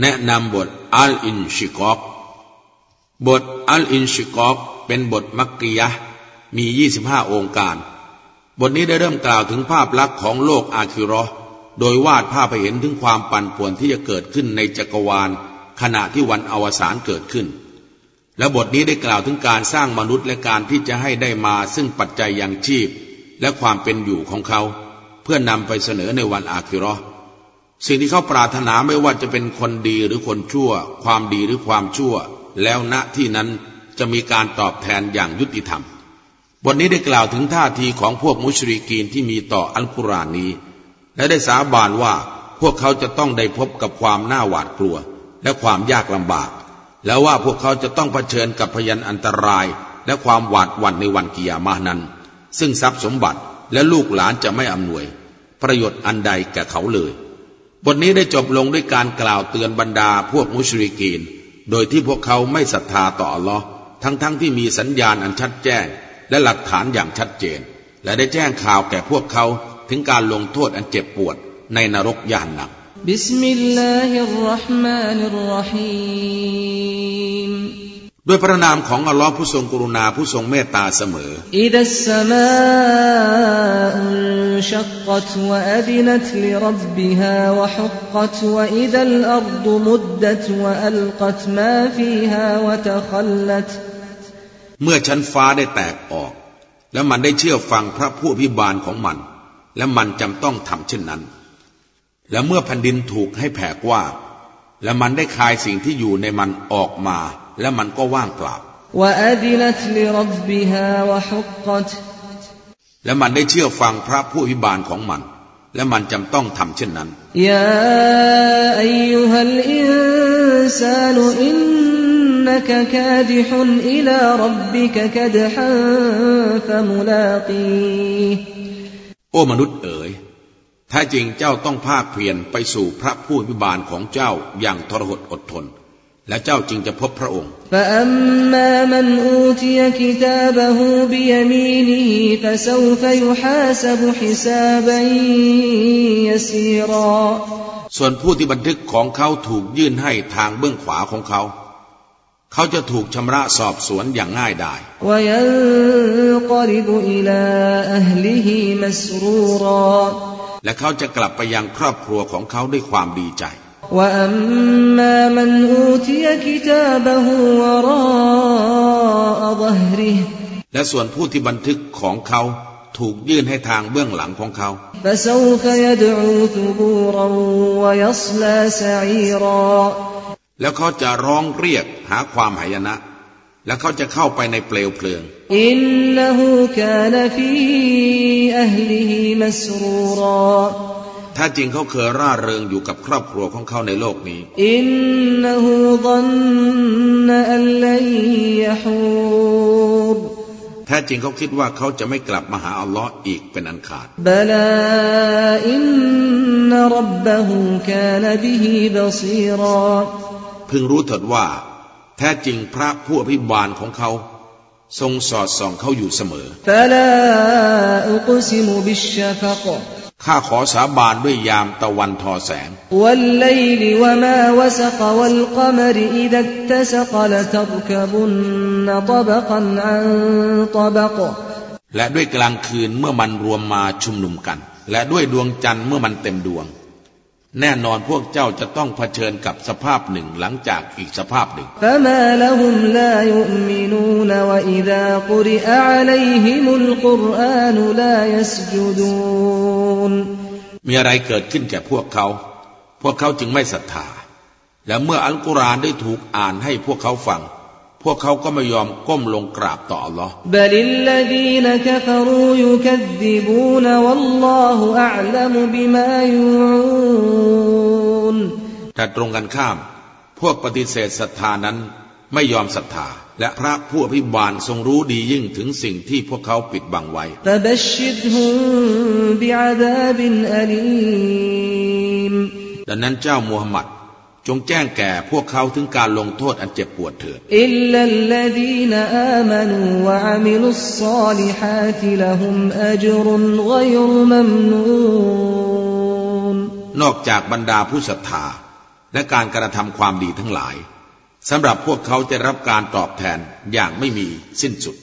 แนะนำบทอัลอินชิกอกบทอัลอินชิกอกเป็นบทมักกิยะมี 25 องค์การ บทนี้ได้เริ่มกล่าวถึงภาพลักษณ์ของโลกอาคิรอโดยวาดภาพให้เห็นถึงความปั่นป่วนที่จะเกิดขึ้นในจักรวาล ขณะที่วันอวสานเกิดขึ้น และบทนี้ได้กล่าวถึงการสร้างมนุษย์และการที่จะให้ได้มาซึ่งปัจจัยยังชีพ และความเป็นอยู่ของเขา เพื่อนำไปเสนอในวันอาคิรอ สิ่งที่เขาปรารถนาไม่ว่าจะเป็นคนดีหรือคนชั่ว ความดีหรือความชั่ว แล้วณที่นั้นจะมีการตอบแทนอย่างยุติธรรม บทนี้ได้กล่าวถึงท่าทีของพวกมุชริกีนที่มีต่ออัลกุรอานนี้ และได้สาบานว่าพวกเขาจะต้องได้พบกับความน่าหวาดกลัว และความยากลำบาก แล้วว่าพวกเขาจะต้องเผชิญกับพยันอันตราย และความหวาดหวั่นในวันกิยามะนั้น ซึ่งทรัพย์สมบัติและลูกหลานจะไม่อำนวย ประโยชน์อันใดแก่เขาเลย ทั้งนี้ได้จบลงด้วยการกล่าวเตือนบรรดาพวกมุชริกีน โดยที่พวกเขาไม่ศรัทธาต่ออัลลอฮ์ทั้งๆที่มีสัญญาณอันชัดแจ้ง และหลักฐานอย่างชัดเจน และได้แจ้งข่าวแก่พวกเขาถึงการลงโทษอันเจ็บปวดในนรกญะฮันนัมبسم الله الرحمن الرحيم ด้วยพระนามของอัลลอฮ์ผู้ทรงกรุณาผู้ทรงเมตตาเสมออิดัสสมาอุชักกตวะอดินัตลิรับบิฮาวะฮุกกตวะอิดัลอัรดุมุดดัตวะอัลกตมาฟีฮาวะตะขัลลัตเมื่อชั้นฟ้าได้แตกออก และมันได้เชื่อฟังพระผู้พิบาลของมัน และมันจำต้องทำเช่นนั้น และเมื่อแผ่นดินถูกให้แผ่กว้าง และมันได้คายสิ่งที่อยู่ในมันออกมา และมันก็ว่างเปล่าและมันได้เชื่อฟังพระผู้อภิบาลของมัน และมันจำต้องทำเช่นนั้นยาอายุฮัลอินซาลอินนักคาดิฮุนอิลารับบิกคดฮันฟมุลากีโอ้มนุษย์เอ๋ย แท้จริงเจ้าต้องภาคเพียรไปสู่พระผู้อภิบาลของเจ้าอย่างทรหดอดทน และเจ้าจึงจะพบพระองค์ส่วนผู้ที่บันทึกของเขาถูกยื่นให้ทางเบื้องขวาของเขา เขาจะถูกชำระสอบสวนอย่างง่ายดายและ เขาจะกลับไปยังครอบครัวของเขาด้วยความดีใจ وأما من أوتي كتابه وراء ظهره และส่วนผู้ที่บันทึกของเขาถูกยื่นให้ทางเบื้องหลังของเขา แล้วเขาจะร้องเรียกหาความหายนะ แล้วเขาจะเข้าไปในเปลวเพลิง อินนหูกานฟีอัลลิฮิมัสรูรถ้าจริงเขาเคยร่าเริงอยู่กับครอบครัวของเขาในโลกนี้ อินนหูดันนอัลลัยฮูรแท้จริงเขาคิดว่าเขาจะไม่กลับมาหาอัลลอฮ์อีกเป็นอันขาดบลาอินนรับบะฮูกานบิฮิบซีรอพึงรู้เถิดว่า แท้จริงพระผู้อภิบาลของเขา ทรงสอดส่องเขาอยู่เสมอฟลาอุกซิมุบิชชฟกข้าขอสาบานด้วยยามตะวันทอแสง และด้วยกลางคืนเมื่อมันรวมมาชุมนุมกัน และด้วยดวงจันทร์เมื่อมันเต็มดวง แน่นอนพวกเจ้าจะต้องเผชิญกับสภาพหนึ่งหลังจากอีกสภาพหนึ่งมีอะไรเกิดขึ้นแก่พวกเขา พวกเขาจึงไม่ศรัทธา และเมื่ออัลกุรอานได้ถูกอ่านให้พวกเขาฟัง พวกเขาก็ไม่ยอมก้มลงกราบต่อ Allah แต่ตรงกันข้าม พวกปฏิเสธศรัทธานั้น ไม่ยอมศรัทธา และพระผู้อภิบาลทรงรู้ดียิ่งถึงสิ่งที่พวกเขาปิดบังไว้ ดังนั้นเจ้ามูฮัมหมัด จงแจ้งแก่พวกเขาถึงการลงโทษอันเจ็บปวดเถิดอิลลัลลดีนอามานูวะอามิลุสซาลิฮาติละฮุมอัจรุนกยรมัมนูนนอกจากบรรดาผู้ศรัทธา และการกระทำความดีทั้งหลายสำหรับพวกเขาจะรับการตอบแทนอย่างไม่มีสิ้นสุด